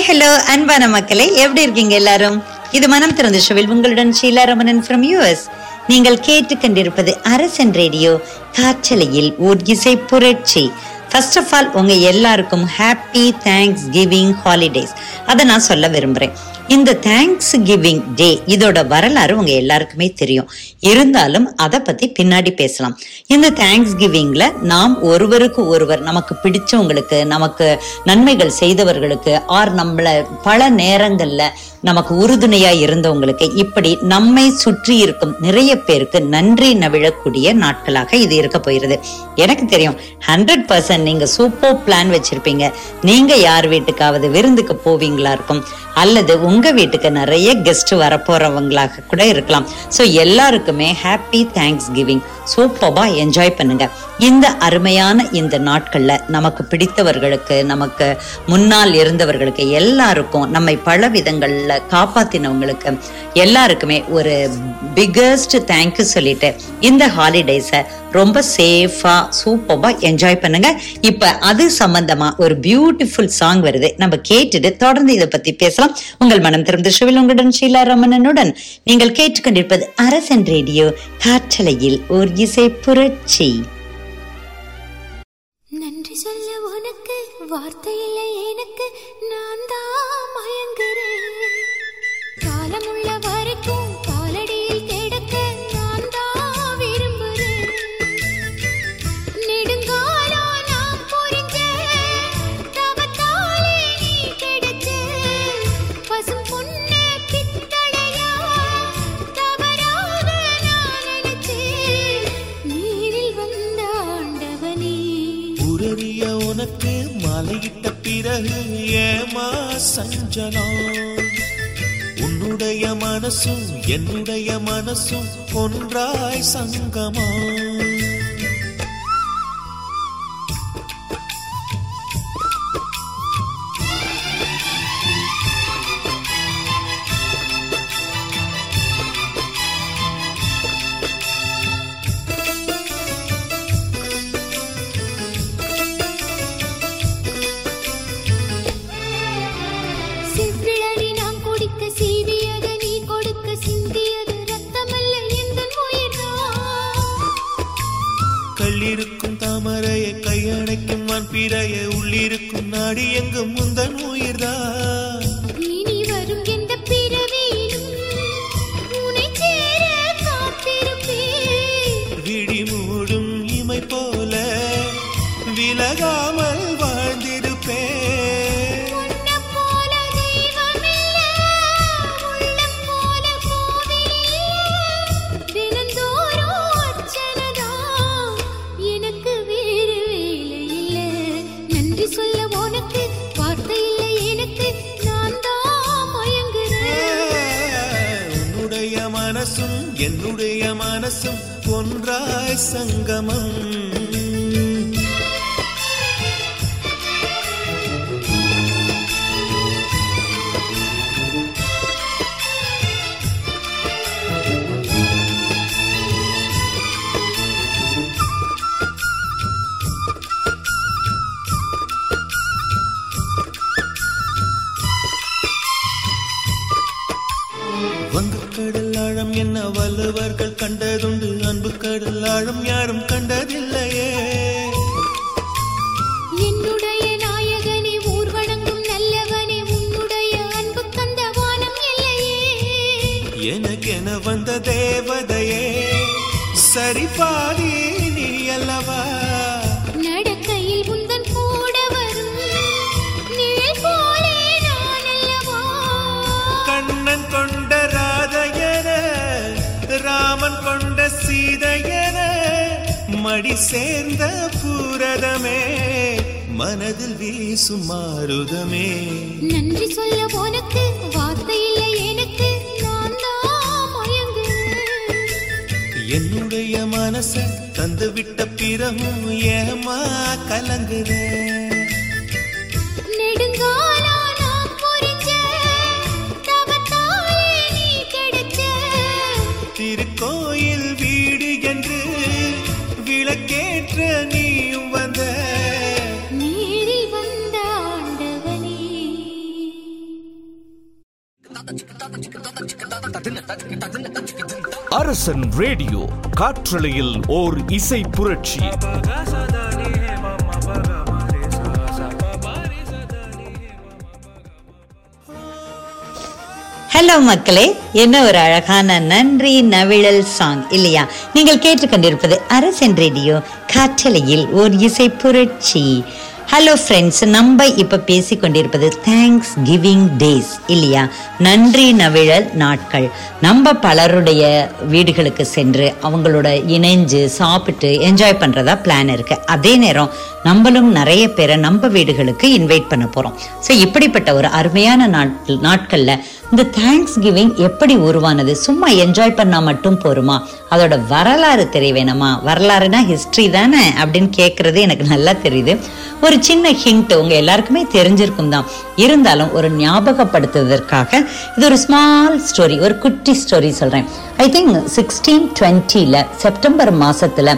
Hi hello அன்பான மக்களே எப்படி இருக்கீங்க எல்லாரும்? இது மனம் திறந்த ஷோவில் உங்களுடன் ஷீலா ரமணன் ஃப்ரம் யூஎஸ் நீங்கள் கேட்டுக்கொண்டிருப்பது அரசன் ரேடியோ காற்றலையில் ஓர் இசை புரட்சி. ஃபர்ஸ்ட் ஆஃப் ஆல் உங்க எல்லாருக்கும் ஹாப்பி தேங்க்ஸ் கிவிங் ஹாலிடேஸ் அதை நான் சொல்ல விரும்புறேன். இந்த தேங்க்ஸ் கிவிங் டே இதோட வரலாறு உங்க எல்லாருக்குமே தெரியும். இருந்தாலும் அதை பத்தி பின்னாடி பேசலாம். இந்த தேங்க்ஸ் கிவிங்ல நாம் ஒருவருக்கு ஒருவர் நமக்கு பிடிச்சவங்களுக்கு நமக்கு நன்மைகள் செய்தவர்களுக்கு ஆர் நம்மள பல நேரங்கள்ல நமக்கு உறுதுணையா இருந்தவங்களுக்கு இப்படி நம்மை சுற்றி இருக்கும் நிறைய பேருக்கு நன்றி நவிழக்கூடிய நாட்களாக இது இருக்க போயிருது எனக்கு தெரியும் ஹண்ட்ரட் பர்சன்ட் நீங்க சூப்பர் பிளான் வச்சிருப்பீங்க. நீங்க யார் வீட்டுக்காவது விருந்துக்கு போவீங்களா இருக்கும் அல்லது உங்க வீட்டுக்கு நிறைய கெஸ்ட் வரப்போறவங்களாக கூட இருக்கலாம். ஸோ எல்லாருக்குமே ஹாப்பி தேங்க்ஸ் கிவிங் சூப்பர்பா என்ஜாய் பண்ணுங்க. இந்த அருமையான இந்த நாட்கள்ல நமக்கு பிடித்தவர்களுக்கு நமக்கு முன்னால் இருந்தவர்களுக்கு எல்லாருக்கும் நம்மை பல விதங்கள்ல காப்பாத்தினவங்களுக்கு எல்லாருக்குமே ஒரு பிக்கஸ்ட் தேங்க்யூ சொல்லிட்டு இந்த ஹாலிடேஸை ரொம்ப சேஃபா சூப்பர்பா என்ஜாய் பண்ணுங்க. இப்ப அது சம்பந்தமா ஒரு பியூட்டிஃபுல் சாங் வருது. நம்ம கேட்டுட்டு தொடர்ந்து இதை பத்தி பேசலாம். உங்கள் மனம் திறந்த ஷுவில் உங்களுடன் ஷீலா ரமணனுடன். நீங்கள் கேட்டுக்கொண்டிருப்பது அரசன் ரேடியோ காற்றலையில் ஒரு இசை புரட்சி. நன்றி சொல்ல உனக்கு வார்த்தை இல்லை எனக்கு. நான் தான் மயங்கு. மலையிட்ட பிறகு ஏமா சஞ்சலம் உன்னுடைய மனசும் என்னுடைய மனசும் ஒன்றாய் சங்கமா? என்னுடைய மனசும் ஒன்றாய் சங்கமம். மனதில் வீசும் மாறுதமே நன்றி சொல்ல உனக்கு வார்த்தை இல்லை எனக்கு என்னுடைய மனச தந்து விட்ட பிறகும் ஏமா கலங்குற அரசன் ரேடியோ காற்றலையில் ஓர் இசை புரட்சி. ஹலோ மக்களே. என்ன ஒரு அழகான நன்றி நவிழல் சாங் இல்லையா? நீங்கள் கேட்டுக்கொண்டிருப்பது அரசன் ரேடியோ காற்றலையில் ஓர் இசை புரட்சி. ஹலோ ஃப்ரெண்ட்ஸ் நம்ம இப்போ பேசிக்கொண்டிருப்பது தேங்க்ஸ் கிவிங் டேஸ் இல்லையா? நன்றி நவிழல் நாட்கள். நம்ம பலருடைய வீடுகளுக்கு சென்று அவங்களோட இணைஞ்சு சாப்பிட்டு என்ஜாய் பண்ணுறதா பிளான் இருக்கு. அதே நேரம் நம்மளும் நிறைய பேரை நம்ம வீடுகளுக்கு இன்வைட் பண்ண போகிறோம் ஸோ இப்படிப்பட்ட ஒரு அருமையான நாட்கள் நாட்களில் இந்த தேங்க்ஸ் கிவிங் எப்படி உருவானது? சும்மா என்ஜாய் பண்ணா மட்டும் போருமா? அதோட வரலாறு தெரிய வேணுமா வரலாறுனா ஹிஸ்ட்ரி தானே? அப்படின்னு கேட்கறது எனக்கு நல்லா தெரியுது. ஒரு சின்ன ஹிண்ட் உங்க எல்லாருக்குமே தெரிஞ்சிருக்கும் தான். இருந்தாலும் ஒரு ஞாபகப்படுத்துவதற்காக இது ஒரு ஸ்மால் ஸ்டோரி ஒரு குட்டி ஸ்டோரி சொல்றேன். ஐ திங்க் சிக்ஸ்டீன் டுவெண்ட்டியில் செப்டம்பர் மாசத்துல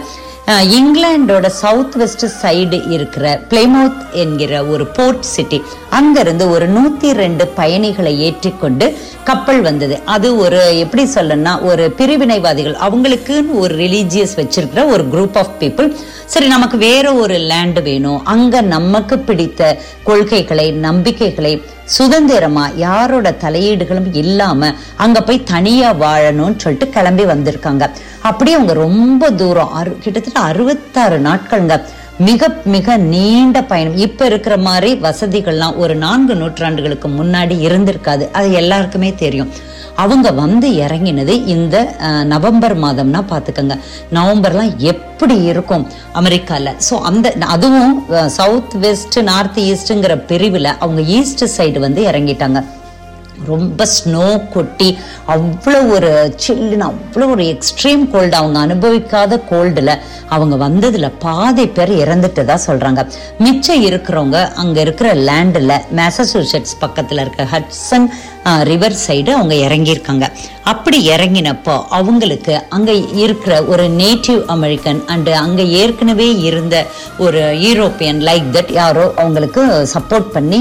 இங்கிலாண்டோட சவுத் வெஸ்ட் சைடு இருக்கிற பிளேமவுத் என்கிற ஒரு போர்ட் சிட்டி அங்கிருந்து ஒரு நூத்தி ரெண்டு பயணிகளை ஏற்றிக்கொண்டு கப்பல் வந்தது. அது ஒரு எப்படி சொல்லணும்னா ஒரு பிரிவினைவாதிகள். அவங்களுக்குன்னு ஒரு ரிலீஜியஸ் வச்சிருக்கிற ஒரு குரூப் ஆஃப் பீப்புள் சரி நமக்கு வேற ஒரு லேண்ட் வேணும். அங்க நமக்கு பிடித்த கொள்கைகளை நம்பிக்கைகளை சுதந்திரமா யாரோட தலையீடுகளும் இல்லாம அங்க போய் தனியா வாழணும்னு சொல்லிட்டு கிளம்பி வந்திருக்காங்க. அப்படியே அவங்க ரொம்ப தூரம் அறு- கிட்டத்தட்ட அறுபத்தாறு நாட்கள்ங்க. மிக மிக நீண்ட பயணம். இப்ப இருக்கிற மாதிரி வசதிகள்லாம் ஒரு நான்கு நூற்றாண்டுகளுக்கு முன்னாடி இருந்திருக்காது. அது எல்லாருக்குமே தெரியும். அவங்க வந்து இறங்கினது இந்த நவம்பர் மாதம்னா பாத்துக்கோங்க. நவம்பர்லாம் எப்படி இருக்கும் அமெரிக்கால? ஸோ அந்த அதுவும் சவுத் வெஸ்ட் நார்த் ஈஸ்ட்ங்கிற பிரிவில் அவங்க ஈஸ்ட் சைடு வந்து இறங்கிட்டாங்க. ரொம்ப ஸ்னோ கொட்டி அவ்வளோ ஒரு சில்லுன்னு அவ்வளோ ஒரு எக்ஸ்ட்ரீம் கோல்டு அவங்க அனுபவிக்காத கோல்டில் அவங்க வந்ததில் பாதி பேர் இறந்துட்டதா சொல்கிறாங்க மிச்சம் இருக்கிறவங்க அங்கே இருக்கிற லேண்டில் மேசசூசெட்ஸ் பக்கத்தில் இருக்க ஹட்சன் ரிவர் சைடு அவங்க இறங்கியிருக்காங்க. அப்படி இறங்கினப்போ அவங்களுக்கு அங்கே இருக்கிற ஒரு நேட்டிவ் அமெரிக்கன் அண்டு அங்கே ஏற்கனவே இருந்த ஒரு யூரோப்பியன் லைக் தட் யாரோ அவங்களுக்கு சப்போர்ட் பண்ணி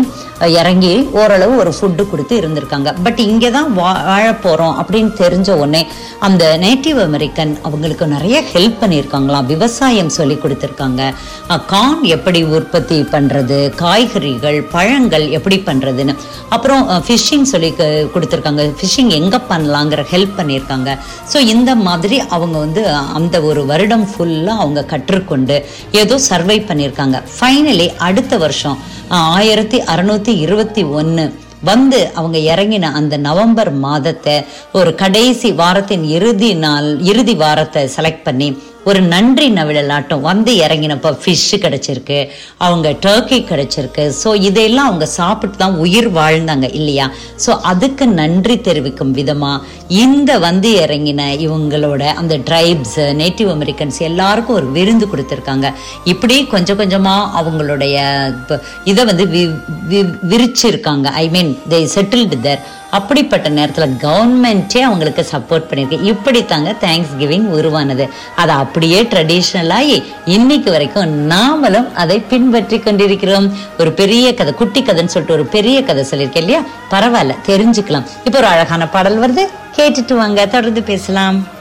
இறங்கி ஓரளவு ஒரு ஃபுட்டு கொடுத்து இருந்திருக்காங்க. பட் இங்கே தான் வா வாழ போகிறோம் அப்படின்னு தெரிஞ்ச உடனே அந்த நேட்டிவ் அமெரிக்கன் அவங்களுக்கு நிறைய ஹெல்ப் பண்ணியிருக்காங்களாம். விவசாயம் சொல்லி கொடுத்துருக்காங்க. கார்ன் எப்படி உற்பத்தி பண்ணுறது காய்கறிகள் பழங்கள் எப்படி பண்ணுறதுன்னு அப்புறம் ஃபிஷ்ஷிங் சொல்லி க- கொடுத்துருக்காங்க. ஃபிஷிங் எங்கே பண்ணலாங்கிற ஹெல்ப் பண்ணியிருக்காங்க. ஸோ இந்த மாதிரி அவங்க வந்து அந்த ஒரு வருடம் ஃபுல்லாக அவங்க கற்றுக்கொண்டு ஏதோ சர்வை பண்ணியிருக்காங்க. ஃபைனலி அடுத்த வருஷம் ஆயிரத்தி அறநூற்றி இருபத்தி ஒன்று வந்து அவங்க இறங்கின அந்த நவம்பர் மாதத்தை ஒரு கடைசி வாரத்தின் இறுதி நாள் இறுதி வாரத்தை செலக்ட் பண்ணி ஒரு நன்றி நவிழலாட்டம் வந்து இறங்கினப்போ ஃபிஷ்ஷு கிடச்சிருக்கு அவங்க டர்க்கி கிடச்சிருக்கு. ஸோ இதையெல்லாம் அவங்க சாப்பிட்டு தான் உயிர் வாழ்ந்தாங்க இல்லையா? ஸோ அதுக்கு நன்றி தெரிவிக்கும் விதமாக இந்த வந்து இறங்கின இவங்களோட அந்த ட்ரைப்ஸ் நேட்டிவ் அமெரிக்கன்ஸ் எல்லாருக்கும் ஒரு விருந்து கொடுத்துருக்காங்க. இப்படி கொஞ்சம் கொஞ்சமாக அவங்களுடைய இதை வந்து வி- வி- விரிச்சிருக்காங்க. I mean they settled there அப்படிப்பட்ட நேரத்தில் கவர்மெண்ட்டே அவங்களுக்கு சப்போர்ட் பண்ணியிருக்கு. இப்படி தாங்க தேங்க்ஸ் கிவிங் உருவானது. அது அப்படியே ட்ரெடிஷ்னலாகி இன்னைக்கு வரைக்கும் நாமளும் அதை பின்பற்றி கொண்டிருக்கிறோம். ஒரு பெரிய கதை குட்டி கதைன்னு சொல்லிட்டு ஒரு பெரிய கதை சொல்லியிருக்கேன் இல்லையா? பரவாயில்ல தெரிஞ்சுக்கலாம். இப்போ ஒரு அழகான பாடல் வருது. கேட்டுட்டு வாங்க தொடர்ந்து பேசலாம்.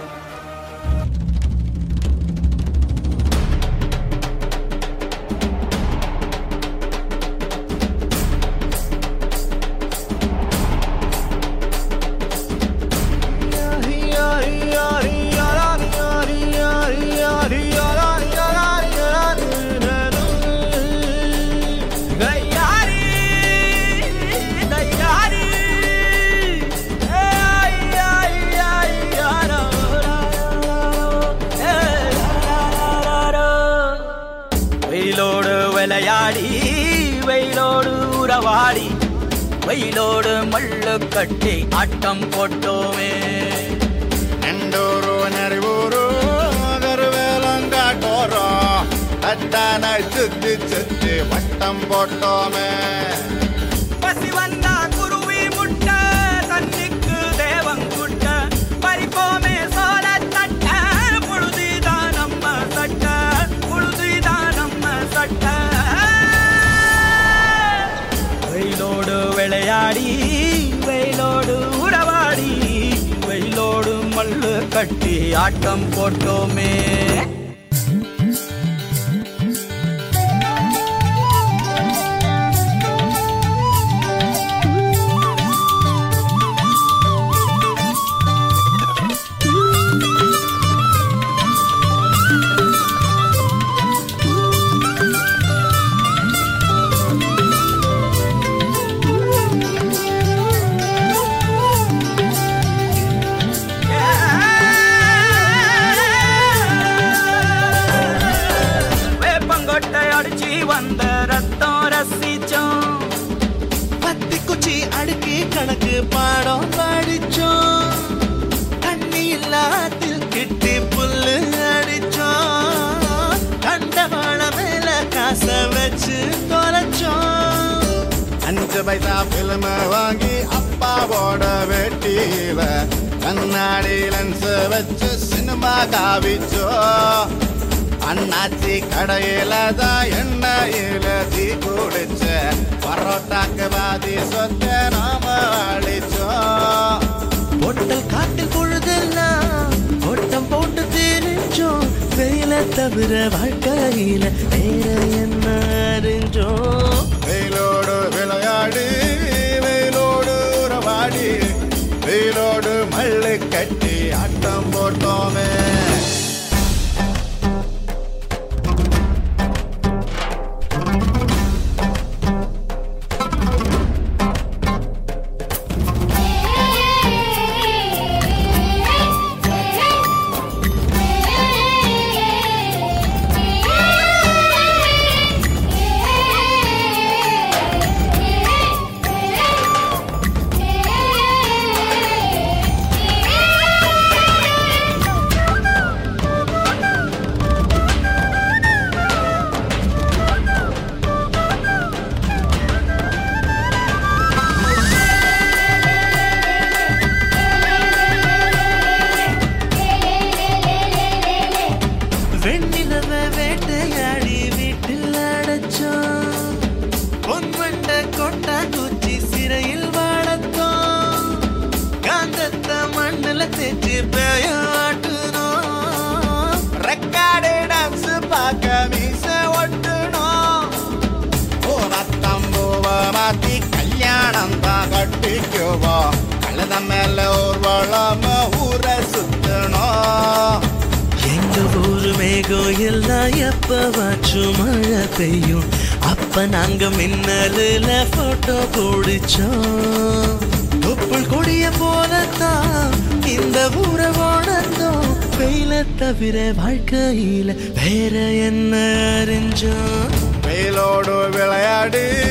எப்பவாச்சும் மழை பெய்யும். அப்ப நாங்க மின்னலுல போட்டோ பிடிச்சோம். தொப்புள் கொடிய போலத்தான் இந்த ஊரை வாழந்தோம். வெயில தவிர வாழ்க்கையில வேற என்ன அறிஞ்சோம்? வெயிலோடு விளையாடு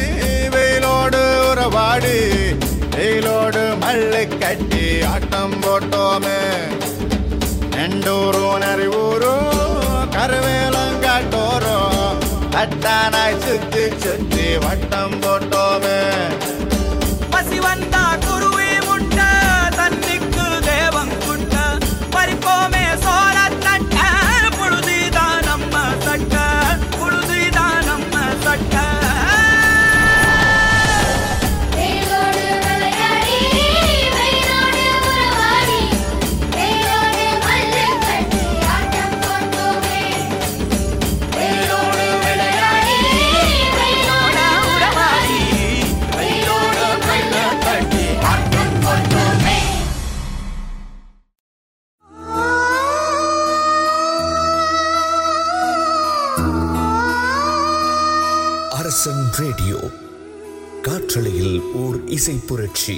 வெயிலோடு உறவாடு வெயிலோடு மல்லு கட்டி ஆட்டம் போட்டோமே. ரெண்டூரும் நிறைவூரும் கருவேலம் காட்டோரும் தட்டானாய் சுத்தி சுத்தி வட்டம் போட்டோமே. பசி வந்தா ஹட்சன் ரேடியோ காற்றலையில் ஓர் இசை புரட்சி.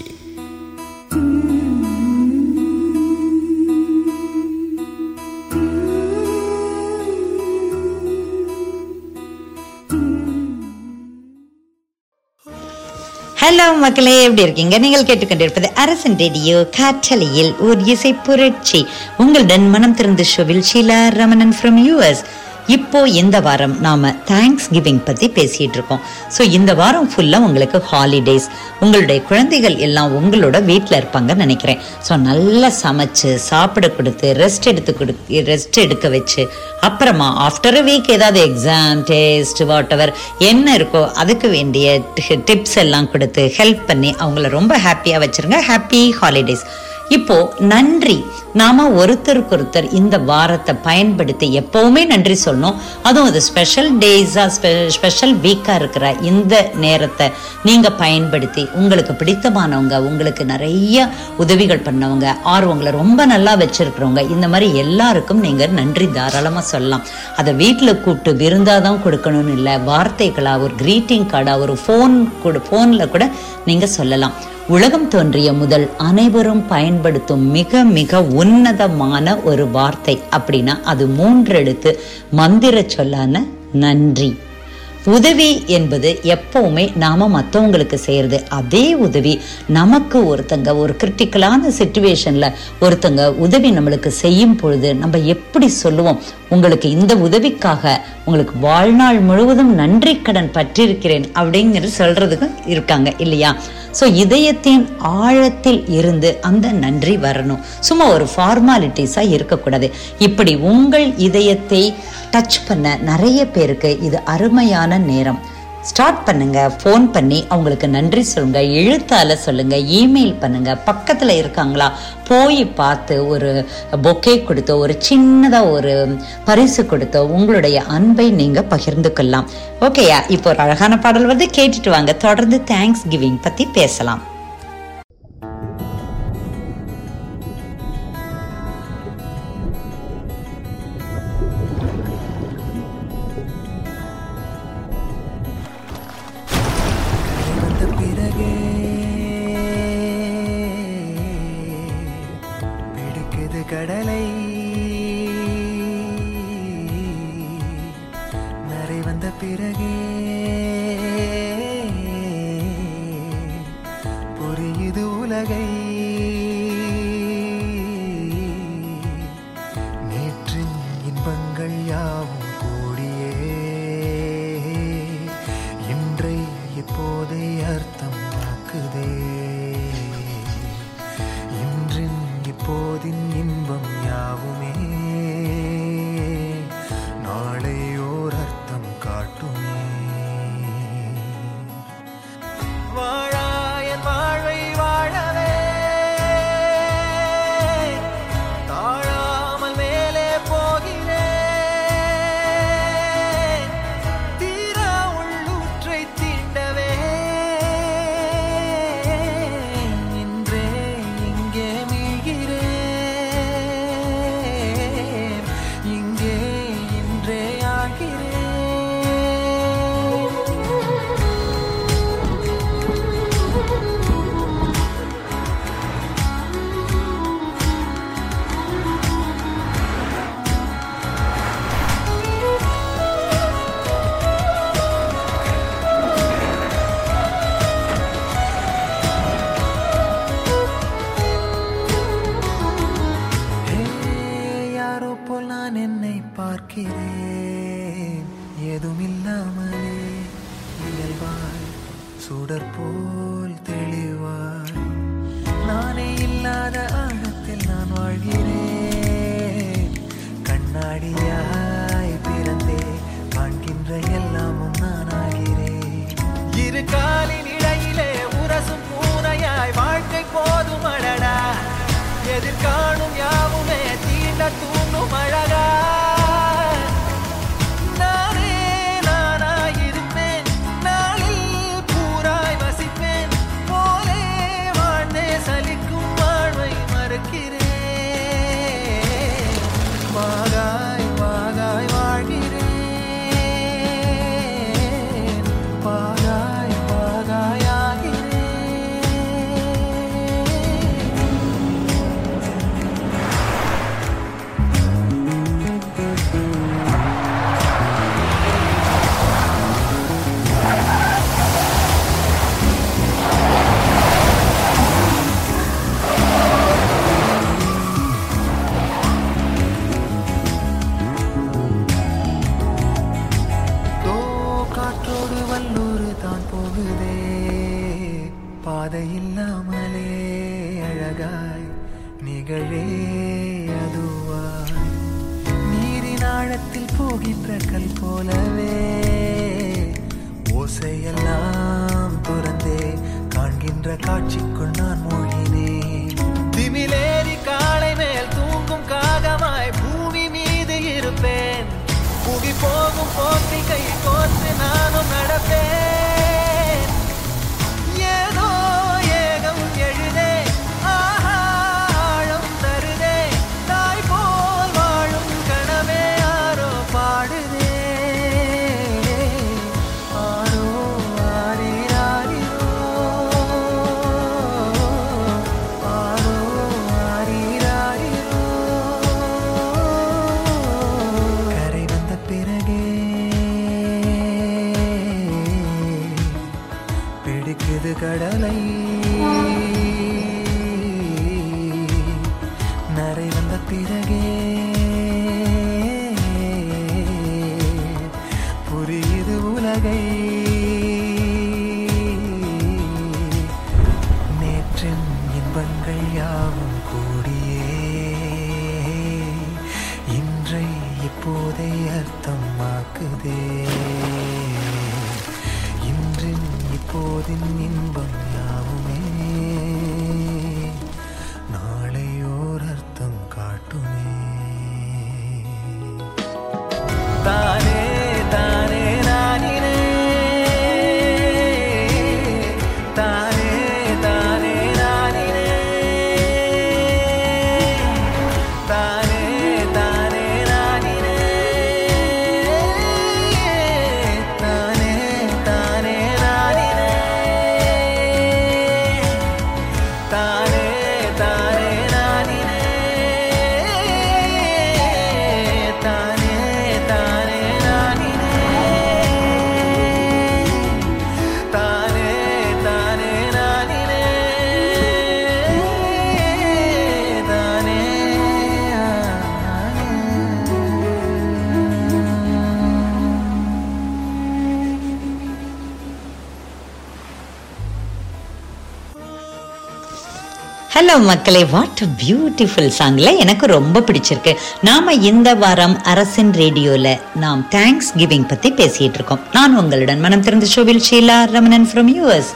ஹலோ மக்களே எப்படி இருக்கீங்க? நீங்கள் கேட்டுக்கொண்டிருப்பது அரசன் ரேடியோ காற்றலையில் ஓர் இசை புரட்சி. உங்களுடன் மனம் திறந்த ஷோவில் ஷீலா ரமணன் ஃப்ரம் யூஎஸ் இப்போ இந்த வாரம் நாம தேங்க்ஸ் கிவிங் பத்தி பேசிட்டு இருக்கோம். ஸோ இந்த வாரம் ஃபுல்லா உங்களுக்கு ஹாலிடேஸ் உங்களுடைய குழந்தைகள் எல்லாம் உங்களோட வீட்டில் இருப்பாங்கன்னு நினைக்கிறேன். ஸோ நல்லா சமைச்சு சாப்பிட கொடுத்து ரெஸ்ட் எடுத்து கொடு ரெஸ்ட் எடுக்க வச்சு அப்புறமா ஆஃப்டர் அ வீக் ஏதாவது எக்ஸாம் டேஸ்ட் வாட் எவர் என்ன இருக்கோ அதுக்கு வேண்டிய டிப்ஸ் எல்லாம் கொடுத்து ஹெல்ப் பண்ணி அவங்கள ரொம்ப ஹாப்பியாக வச்சிருங்க. ஹாப்பி ஹாலிடேஸ் இப்போ நன்றி. நாம ஒருத்தருக்கு ஒருத்தர் இந்த வாரத்தை பயன்படுத்தி எப்பவுமே நன்றி சொல்லணும். அதுவும் அது ஸ்பெஷல் டேஸா ஸ்பெஷல் வீக்கா இருக்கிற இந்த நேரத்தை நீங்க பயன்படுத்தி உங்களுக்கு பிடித்தமானவங்க உங்களுக்கு நிறைய உதவிகள் பண்ணவங்க ஆர் உங்களை ரொம்ப நல்லா வச்சிருக்கிறவங்க இந்த மாதிரி எல்லாருக்கும் நீங்க நன்றி தாராளமா சொல்லலாம். அதை வீட்டில் கூப்பிட்டு விருந்தாதான் கொடுக்கணும்னு இல்லை வார்த்தைகளா ஒரு கிரீட்டிங் கார்டா ஒரு ஃபோன் கூட ஃபோனில் கூட நீங்க சொல்லலாம். உலகம் தோன்றிய முதல் அனைவரும் பயன்படுத்தும் மிக மிக உன்னதமான ஒரு வார்த்தை அப்படின்னா அது மூன்றெழுத்து மந்திர சொல்லான நன்றி. உதவி என்பது எப்பவுமே நாம மற்றவங்களுக்கு செய்யறது. அதே உதவி நமக்கு ஒருத்தங்க ஒரு கிரிட்டிக்கலான சுச்சுவேஷன்ல ஒருத்தங்க உதவி நம்மளுக்கு செய்யும் பொழுது நம்ம எப்படி சொல்லுவோம்? உங்களுக்கு இந்த உதவிக்காக உங்களுக்கு வாழ்நாள் முழுவதும் நன்றி கடன் பற்றிருக்கிறேன் அப்படிங்கிறது சொல்றதுக்கும் இருக்காங்க இல்லையா? ஸோ இதயத்தின் ஆழத்தில் இருந்து அந்த நன்றி வரணும். சும்மா ஒரு ஃபார்மாலிட்டிஸாக இருக்கக்கூடாது. இப்படி உங்கள் இதயத்தை டச் பண்ண நிறைய பேருக்கு இது அருமையான நேரம். ஸ்டார்ட் பண்ணுங்க ஃபோன் பண்ணி அவங்களுக்கு நன்றி சொல்லுங்க எழுத்தால சொல்லுங்க இமெயில் பண்ணுங்க. பக்கத்துல இருக்காங்களா? போய் பார்த்து ஒரு பொக்கே கொடுத்தோ ஒரு சின்னதா ஒரு பரிசு கொடுத்தோ உங்களுடைய அன்பை நீங்க பகிர்ந்து கொள்ளலாம். ஓகேயா இப்போ ஒரு அழகான பாடல் வந்து கேட்டுட்டு வாங்க. தொடர்ந்து தேங்க்ஸ் கிவிங் பத்தி பேசலாம். ஹலோ மக்களே. வாட் பியூட்டிஃபுல் சாங்ல எனக்கு ரொம்ப பிடிச்சிருக்கு. நாம இந்த வாரம் அரசின் ரேடியோல நாம் தேங்க்ஸ் கிவிங் பத்தி பேசிட்டு இருக்கோம். நான் உங்களுடன் மனம் திறந்த ஷோவில் Sheela Ramanan from US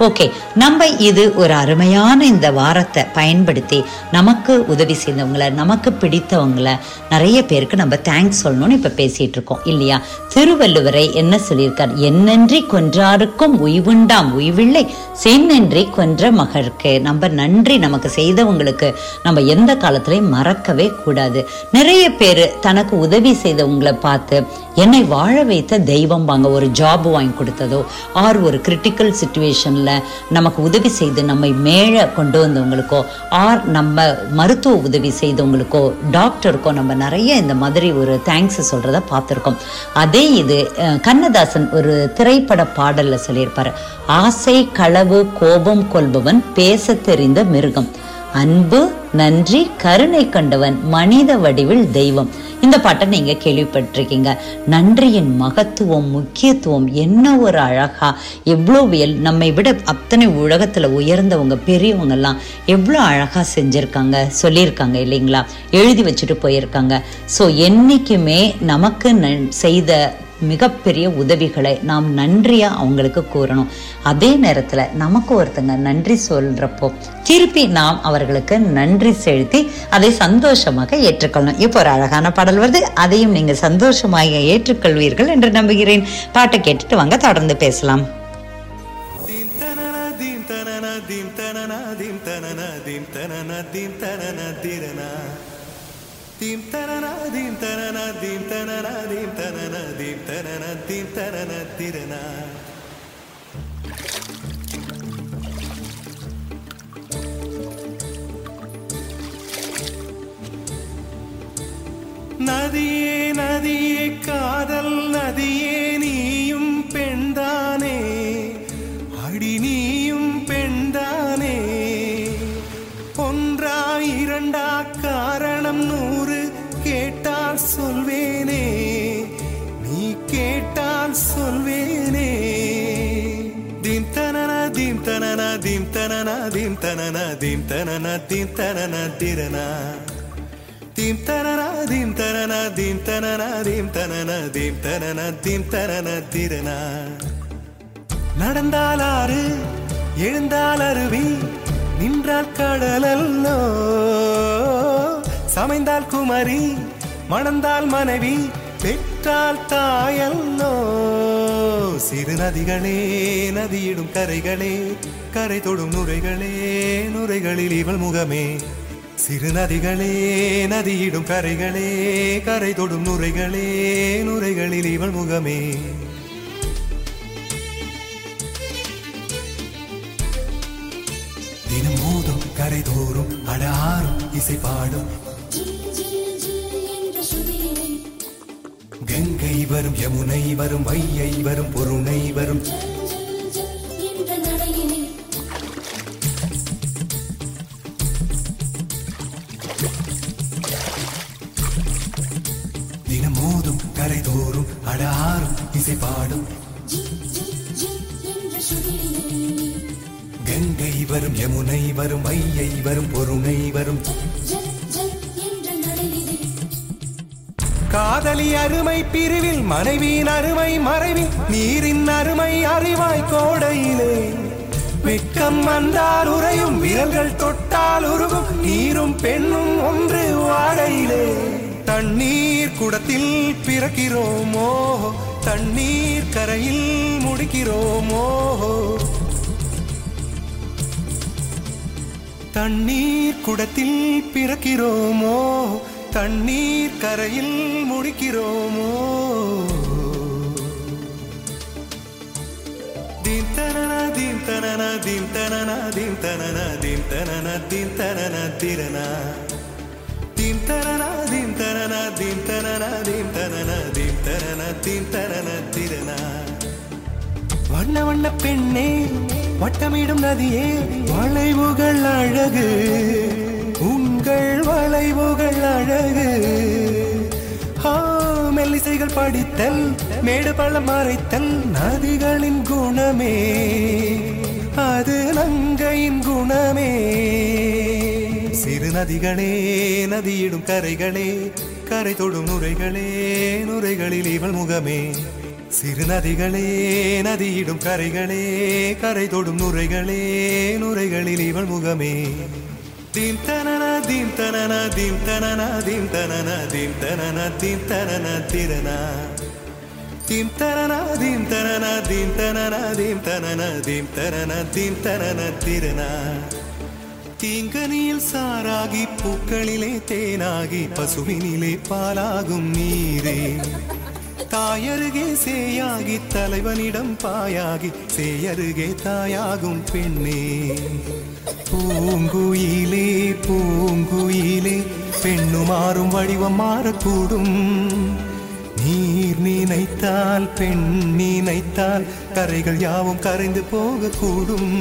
okay நம்ம இது ஒரு அருமையான இந்த வாரத்தை பயன்படுத்தி நமக்கு உதவி செய்தவங்கள நமக்கு பிடித்தவங்கள நிறைய பேருக்கு நம்ம தேங்க்ஸ் சொல்லணும்னு இப்போ பேசிட்டு இருக்கோம் இல்லையா? திருவள்ளுவரை என்ன சொல்லியிருக்கார்? என்னன்றி கொன்றாருக்கும் உய்வுண்டாம் உய்வில்லை சென்னன்றி கொன்ற மகருக்கு நம்ம நன்றி நமக்கு செய்தவங்களுக்கு நம்ம எந்த காலத்திலையும் மறக்கவே கூடாது. நிறைய பேர் தனக்கு உதவி செய்தவங்களை பார்த்து என்னை வாழ வைத்த தெய்வம் வாங்க ஒரு ஜாப் வாங்கி கொடுத்ததோ ஆர் ஒரு கிரிட்டிக்கல் சுச்சுவேஷனில் நமக்கு உதவி செய்து நம்மை மேலே கொண்டு வந்தவங்களுக்கோ ஆர் நம்ம மருத்துவ உதவி செய்தவங்களுக்கோ டாக்டருக்கோ நம்ம நிறைய இந்த மாதிரி ஒரு தேங்க்ஸ் சொல்கிறத பார்த்துருக்கோம். அதே இது அஹ், கண்ணதாசன் ஒரு திரைப்பட பாடல்ல சொல்லியிருப்பாரு. ஆசை களவு கோபம் கொள்பவன் பேச தெரிந்த மிருகம். அன்பு நன்றி கருணை கண்டவன் மனித வடிவில் தெய்வம். இந்த பாட்டை நீங்க கேள்விப்பட்டிருக்கீங்க. நன்றியின் மகத்துவம் முக்கியத்துவம் என்ன ஒரு அழகா? எவ்வளோ வியல் நம்மை விட அத்தனை உலகத்துல உயர்ந்தவங்க பெரியவங்க எல்லாம் எவ்வளோ அழகா செஞ்சிருக்காங்க சொல்லியிருக்காங்க இல்லைங்களா? எழுதி வச்சுட்டு போயிருக்காங்க. ஸோ என்னைக்குமே நமக்கு நன்- செய்த மிகப்பெரிய உதவிகளை நாம் நன்றியா அவங்களுக்கு கூறணும். அதே நேரத்துல நமக்கு ஒருத்தங்க நன்றி சொல்றப்போ திருப்பி நாம் அவர்களுக்கு நன்றி செலுத்தி அதை சந்தோஷமாக ஏற்றுக்கொள்ளணும். இப்போ ஒரு அழகான பாடல் வருது. அதையும் நீங்க சந்தோஷமாக ஏற்றுக்கொள்வீர்கள் என்று நம்புகிறேன். பாட்டை கேட்டுட்டு வாங்க. தொடர்ந்து பேசலாம். தீம் தனன தீம் தனன தீம் தனன தீம் தனன தீம் தனன தீம் தனன தீரனா நதியே நதியே காதல் நதியே நீயும் இரண்டா காரணம் நூறு கேட்டால் சொல்வேனே நீ கேட்டால் சொல்வேனே தீம் தனன தீம் தனன தீம் தனனா தீம் தனனா தீம் தனனா தீம் தனனா திரனா தீம் தனனா தீம் தனனா தீம் தனனா தீம் தனனா தீம் தனனா தீம் தனனா திரனா நடந்தால் ஆறு எழுந்தால் அருவி நின்றால் கடலல்லோ சமைந்தால் குமரி மணந்தால் மனைவி பெற்றால் தாயல்லோ. சிறு நதிகளே நதியிடும் கரைகளே கரை தொடும் நுரைகளே நுரைகளில் இவள் முகமே. சிறு நதிகளே நதியிடும் கரைகளே கரை தொடும் நுரைகளே நுரைகளில் இவள் முகமே. தினம் மோதும் கரை தோறும் அடாரும் இசை பாடும் கங்கை வரும் யமுனை வரும் வையை வரும் பொருணை வரும். தினமோதும் கரைதோறும் அடாரும் இசை பாடும் கங்கை வரும் யமுனை வரும் வையை வரும் பொருணை வரும். காதலி அருமை பிரிவில் மனைவியின் அருமை மறைவில் நீரின் அருமை அறிவாய் கோடையிலே. வெட்கம் வந்தால் உறையும் விரல்கள் தொட்டால் உருகும் நீரும் பெண்ணும் ஒன்று வாடையிலே. தண்ணீர் குடத்தில் பிறக்கிறோமோ? தண்ணீர் கரையில் முடிக்கிறோமோ? தண்ணீர் குடத்தில் பிறக்கிறோமோ? தண்ணீர் கரையில் முடிக்கிறோமோ தீம் தனன தீம் தனன தீம் தனன தீம் தனன தீம் தனன தீம் தனன திரனா தீம் தனன தீம் தனன தீம் தனன தீம் தனன தீம் தனன தீம் தனன திரனா வண்ண வண்ண பெண்ணே வட்டமிடும் நதியே வளைவுகள் அழகு உங்கள் வளைவுகள் அழகு. மெல்லிசைகள் படித்தல் மேடு பள்ளம் மறைத்தல் நதிகளின் குணமே. அது நங்கையின் குணமே. சிறு நதிகளே நதியிடும் கரைகளே கரை தொடும் நுரைகளே நுரைகளில் இவள் முகமே. சிறு நதிகளே நதியிடும் கரைகளே கரை தொடும் நுரைகளே நுரைகளில் இவள் முகமே. தீம் தனன தீம் தனன தீம் தனன தீம் தனன தீம் தனன தீம் தனன திரனா தீம் தனன தீம் தனன தீம் தனன தீம் தனன தீம் தனன தீம் தனன திரனா தீங்கனியில் சாராகி பூக்களிலே தேனாகி பசுவினிலே பாலாகும் நீரே தாயருகே சேயாகி தலைவனிடம் பாயாகி சேயருகே தாயாகும் பெண்ணே. பூங்குயிலே பூங்குயிலே பெண்ணு மாறும் வடிவம் மாறக்கூடும். நீர் நினைத்தால் பெண் நினைத்தால் கரைகள் யாவும் கரைந்து போகக்கூடும்.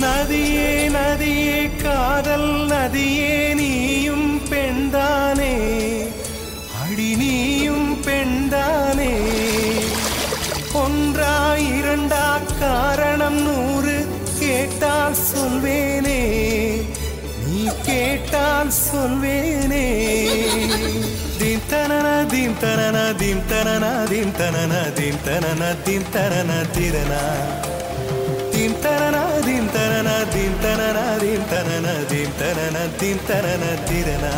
நதியே நதியே காதல் நதியே நீயும் பெண்தானே. அடி நீயும் பெண்தானே ஒன்றா இரண்டா காரணம் நூறு கேட்டால் சொல்வேனே நீ கேட்டால் சொல்வேனே தீம் தனன தீம் தனன தீம் தனன தீம் தனன தீம் தனன தீம் தனன திரனா தீம் தனன தீம் தனன தீம் தனன தீம் தனன தீம் தனன தீம் தனன திரனா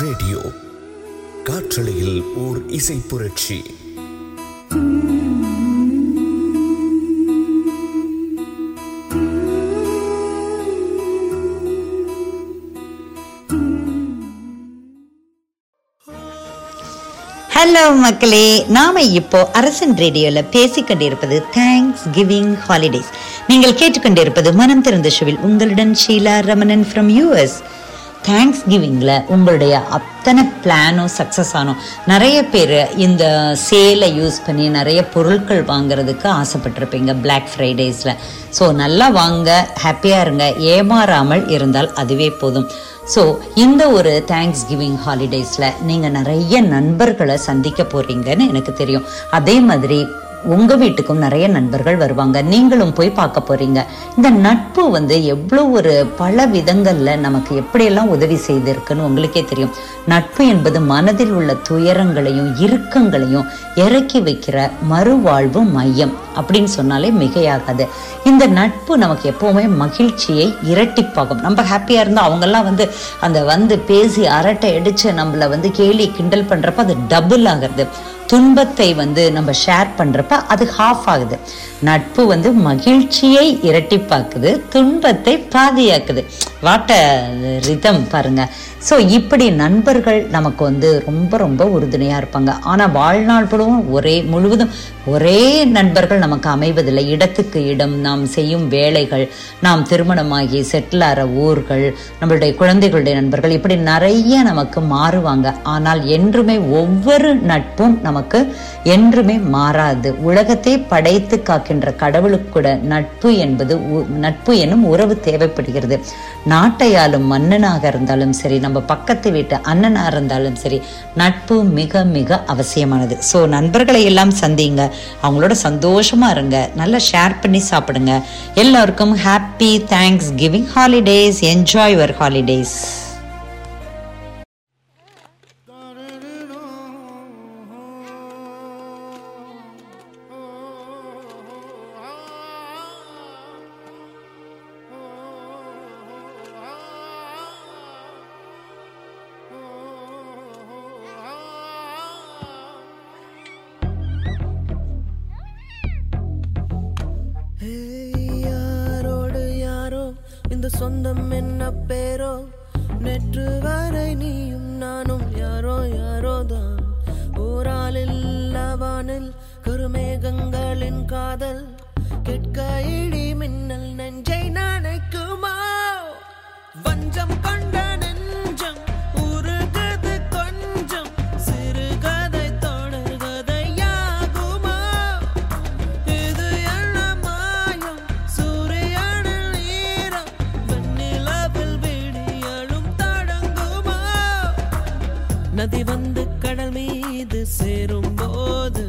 ரேடியோ காற்றலையில் ஓர் இசை புரட்சி. ஹலோ மக்களே. நாம இப்போ அரசன் ரேடியோல பேசிக்கொண்டிருப்பது தேங்க்ஸ் கிவிங் ஹாலிடேஸ் நீங்கள் கேட்டுக்கொண்டிருப்பது மனம் திறந்த ஷோவில் உங்களுடன் ஷீலா ரமணன் ஃப்ரம் யூஎஸ் தேங்க்ஸ் கிவிங்கில் உங்களுடைய அத்தனை பிளானும் சக்ஸஸ் ஆனோம். நிறைய பேர் இந்த சேலை யூஸ் பண்ணி நிறைய பொருட்கள் வாங்குறதுக்கு ஆசைப்பட்டிருப்பீங்க பிளாக் ஃப்ரைடேஸில் ஸோ நல்லா வாங்க ஹாப்பியாக இருங்க ஏமாறாமல் இருந்தால் அதுவே போதும். ஸோ இந்த ஒரு தேங்க்ஸ் கிவிங் ஹாலிடேஸில் நீங்கள் நிறைய நண்பர்களை சந்திக்க போகிறீங்கன்னு எனக்கு தெரியும். அதே மாதிரி உங்க வீட்டுக்கும் நிறைய நண்பர்கள் வருவாங்க. நீங்களும் போய் பார்க்க போறீங்க. இந்த நட்பு வந்து எவ்வளோ ஒரு பல விதங்கள்ல நமக்கு எப்படியெல்லாம் உதவி செய்திருக்குன்னு உங்களுக்கே தெரியும். நட்பு என்பது மனதில் உள்ள துயரங்களையும் இறுக்கங்களையும் இறக்கி வைக்கிற மறுவாழ்வு மையம் அப்படின்னு சொன்னாலே மிகையாகாது. இந்த நட்பு நமக்கு எப்போவுமே மகிழ்ச்சியை இரட்டிப்பாகும் நம்ம ஹாப்பியாக இருந்தால் அவங்கெல்லாம் வந்து அந்த வந்து பேசி அரட்டை அடித்து நம்மள வந்து கேலி கிண்டல் பண்ணுறப்ப அது டபுள் ஆகிறது. துன்பத்தை வந்து நம்ம ஷேர் பண்ணுறப்ப அது ஹாஃப் ஆகுது. நட்பு வந்து மகிழ்ச்சியை இரட்டிப்பாக்குது துன்பத்தை பாதியாக்குது. வாட்ட ரிதம் பாருங்க. ஸோ இப்படி நண்பர்கள் நமக்கு வந்து ரொம்ப ரொம்ப உறுதுணையாக இருப்பாங்க. ஆனால் வாழ்நாள் முழுவதும் ஒரே முழுவதும் ஒரே நண்பர்கள் நமக்கு அமைவதில்லை. இடத்துக்கு இடம் நாம் செய்யும் வேலைகள் நாம் திருமணமாகி செட்டிலார ஊர்கள் நம்மளுடைய குழந்தைகளுடைய நண்பர்கள் இப்படி நிறைய நமக்கு மாறுவாங்க. ஆனால் என்றுமே ஒவ்வொரு நட்பும் நமக்கு என்றுமே மாறாது. உலகத்தை படைத்து காக்கின்ற கடவுளுக்கு கூட நட்பு என்பது நட்பு எனும் உறவு தேவைப்படுகிறது. நாட்டையாலும் மன்னனாக இருந்தாலும் சரி நம்ம பக்கத்து வீட்டு அண்ணனா இருந்தாலும் சரி நட்பு மிக மிக அவசியமானது. ஸோ நண்பர்களை எல்லாம் சந்திங்க. அவங்களோட சந்தோஷமா இருங்க. நல்லா ஷேர் பண்ணி சாப்பிடுங்க. எல்லோருக்கும் happy Thanksgiving holidays enjoy your holidays கடல் மீது சேரும் போது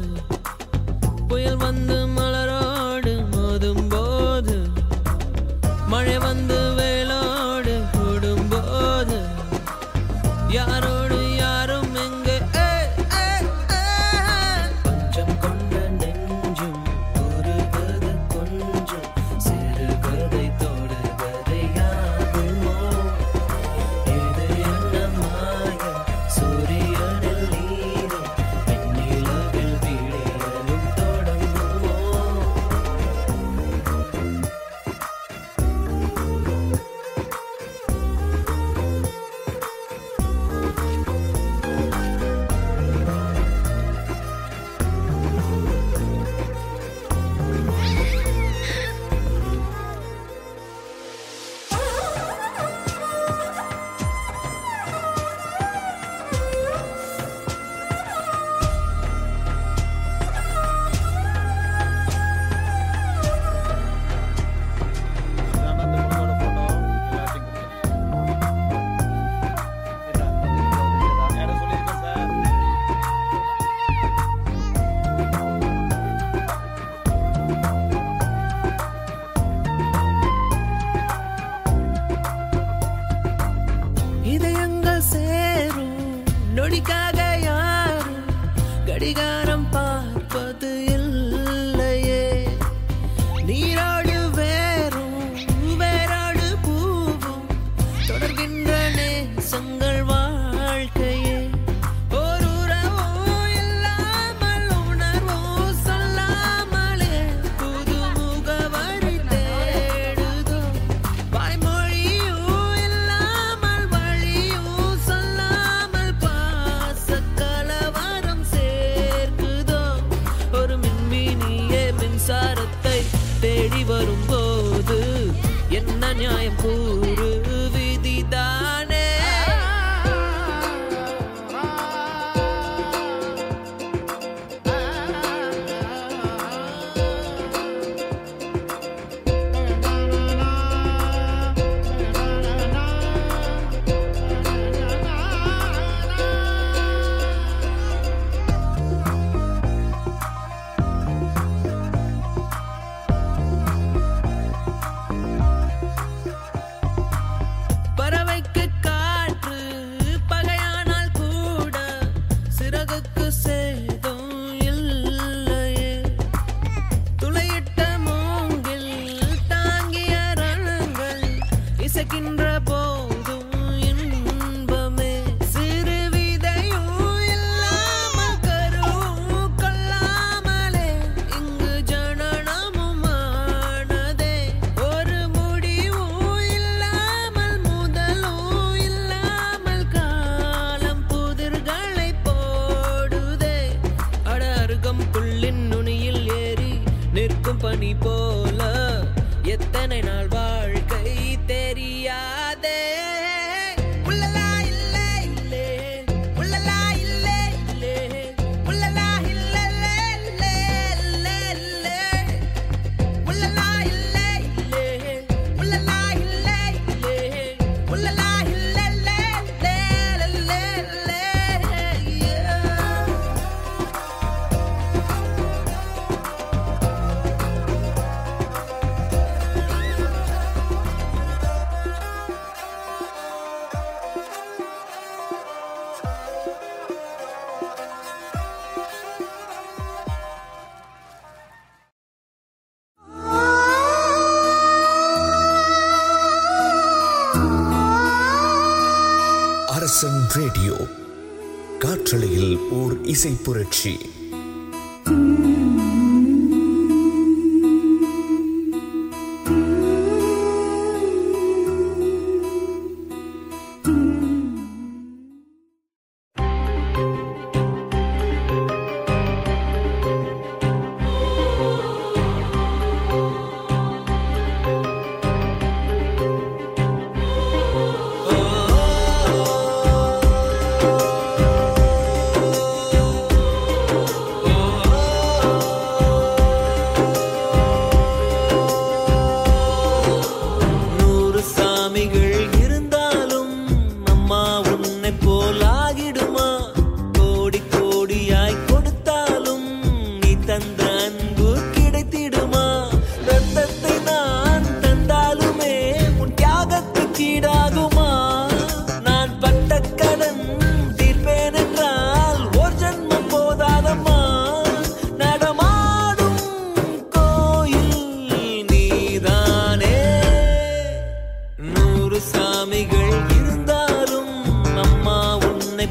புரட்சி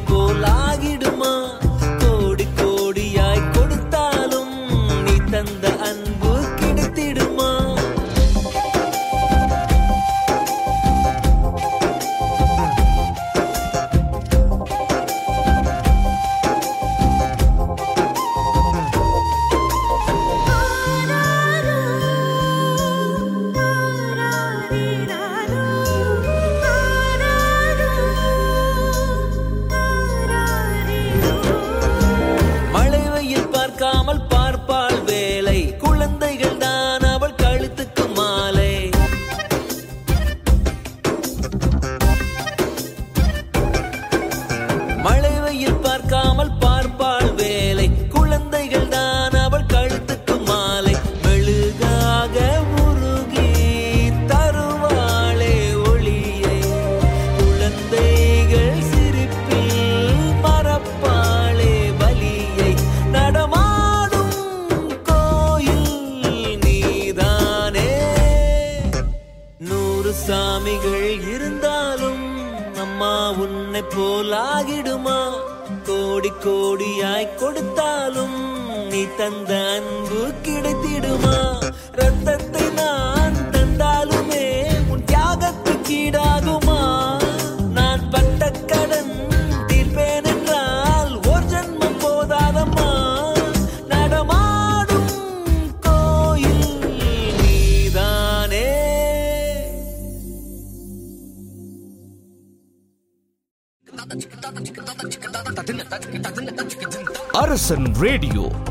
को लागी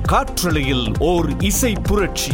காற்றலையில் ஓர் இசை புரட்சி.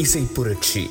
இசை புரட்சி.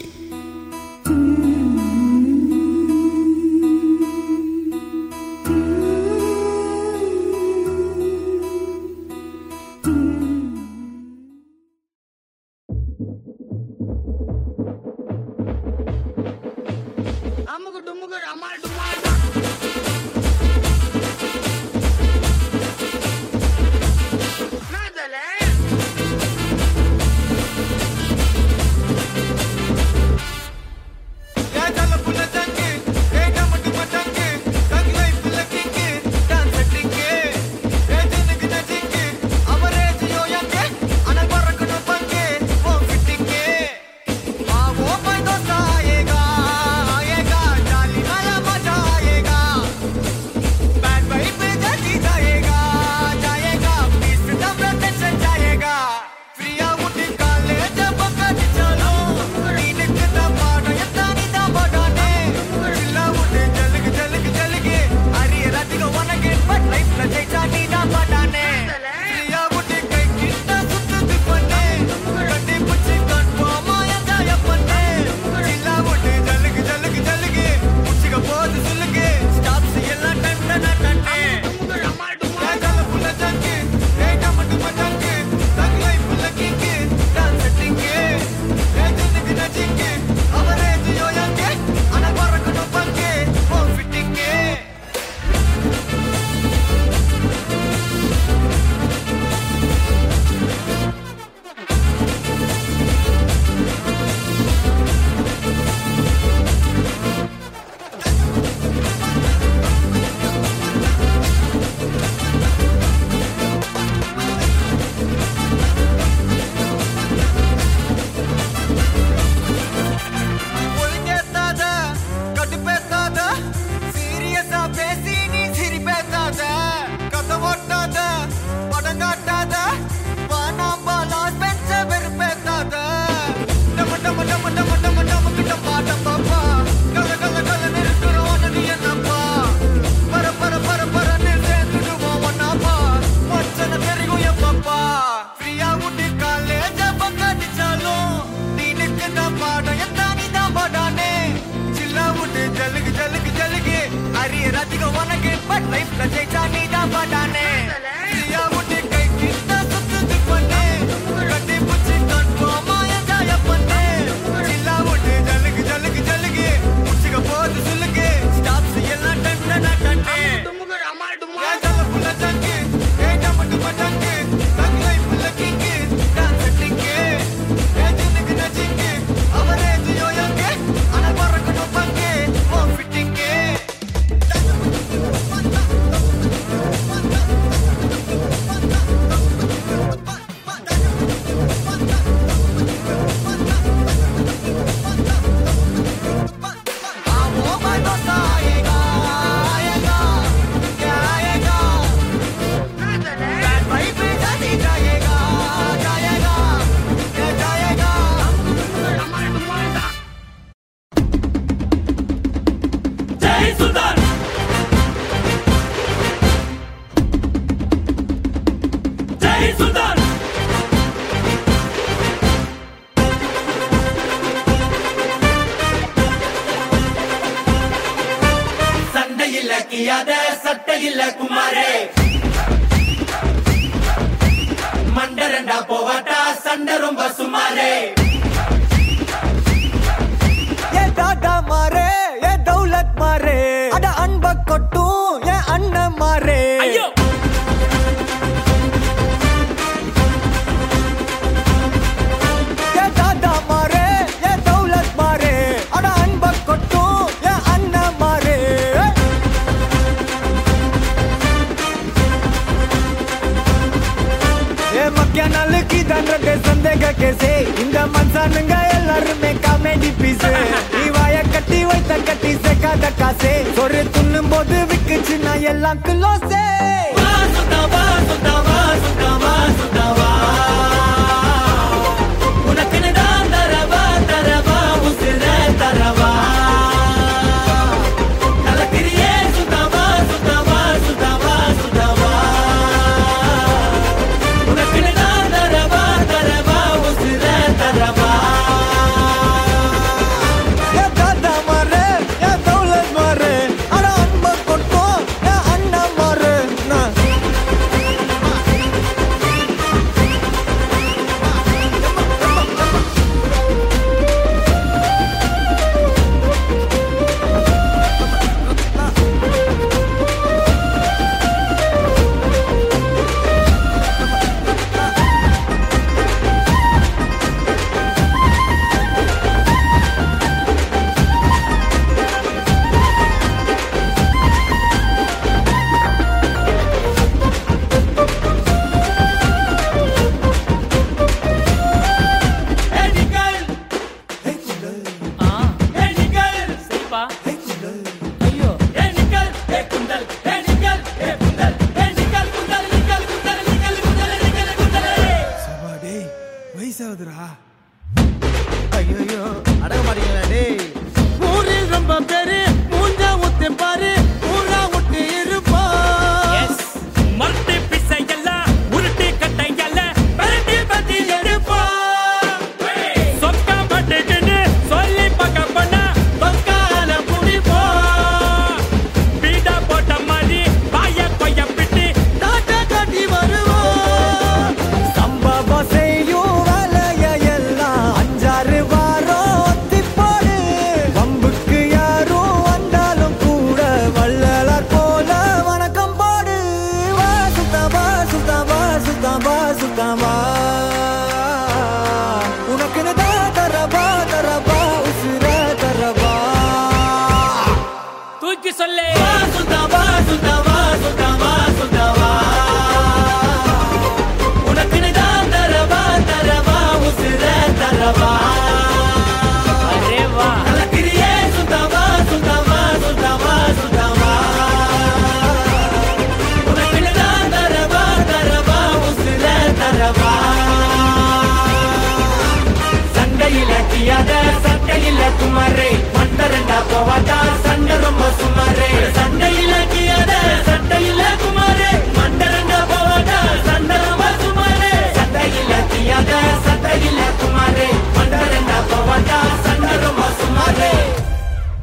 குமரே மண்டரண்டா போவாதா? சண்டை ரொம்ப சுமாரே. சண்டையில கியாத சண்டையில குமாரே மண்டரண்டா போவாதா? சண்டை ரொம்ப சுமாரே. சண்டையில கியாத சண்டையில குமாரே மண்டரண்டா போவாதா? சண்டை ரொம்ப சுமாரே.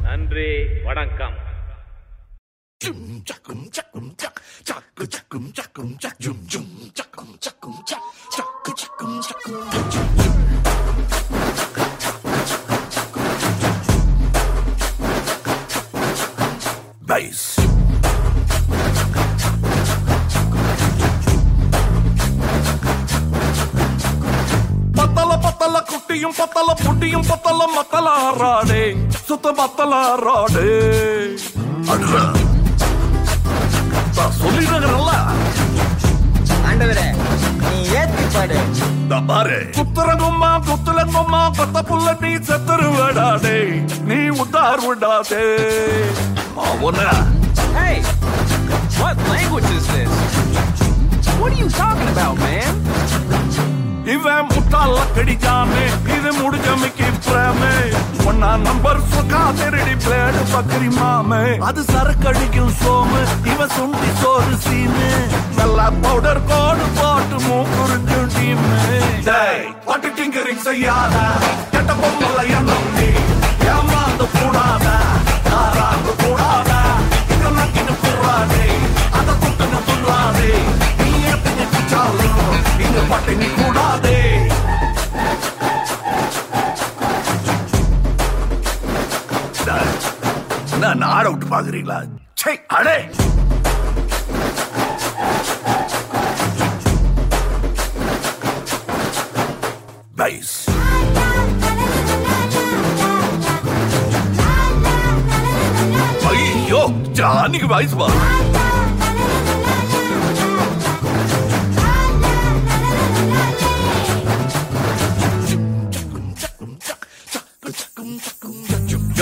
நன்றி வணக்கம். Party! Mawuna! Oh, hey! What language is this? What are you talking about, man? இவன் முட்டால கடிச்சானே இது முடிஞ்சமைக்கு பிரேமே ஒன்னா நம்பர் சுக்கா திருடி பிளேடு பக்கரி மாமே அது சரக்கடிக்கும் சோமு இவன் சுண்டி சோறு சீனு நல்லா பவுடர் கோடு போட்டு மூக்குறிஞ்சும் டீமு பட்டு டிங்கரிங் செய்யாத கெட்ட பொம்மல என்ன கூடாதே. துள்ளாதே நீ எப்படி இந்த இங்க நீ கூடாதே. நான் என்ன நாட விட்டு பாக்குறீங்களா? சே அடே. Bass. ஐயோ ஜானிக்கு வயசு வா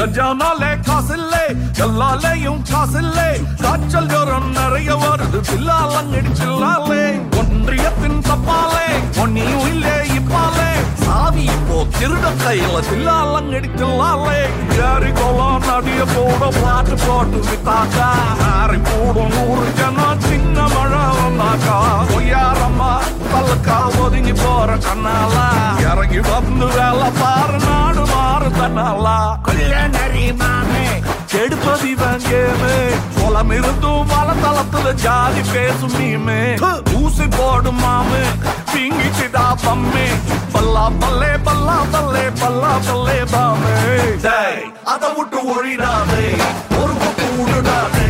கஜானாலே காசில்லே கல்லாலேயும் காசில்லே. காய்ச்சல் ஜோரம் நிறைய வருது பில்லாலங்கடி பில்லாலே ஒன்றியத்தின் தப்பாலே ஒன்னியும் இல்லே இப்பாலே. சாவி இப்போ திருட கையில பில்லாலங்கடி தில்லாலே ஏறி கோலம் நடிய போட பாட்டு போட்டு வித்தாக்கா. ஆறி போடும் நூறு ஜனம் சின்ன மழை வந்தாக்கா. பொய்யாரம்மா பல்லுக்கா ஒதுங்கி போற கண்ணாலா இறங்கி வந்து வேலை பாரு நாடு மாறு தன்னாலா கொல்ல நரிமாமே கெடுப்பது இவன் கேமு குளம் இருந்தும் வளத்தளத்துல ஜாதி பேசும் நீமே ஊசி போடும் மாமு பிங்கிச்சுடா பம்மே பல்லா பல்லே பல்லா பல்லே பல்லா பல்லே பாமே அத விட்டு ஒழிடாதே ஒரு பக்கம் விடுடாதே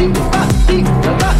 di, da, di, da, da.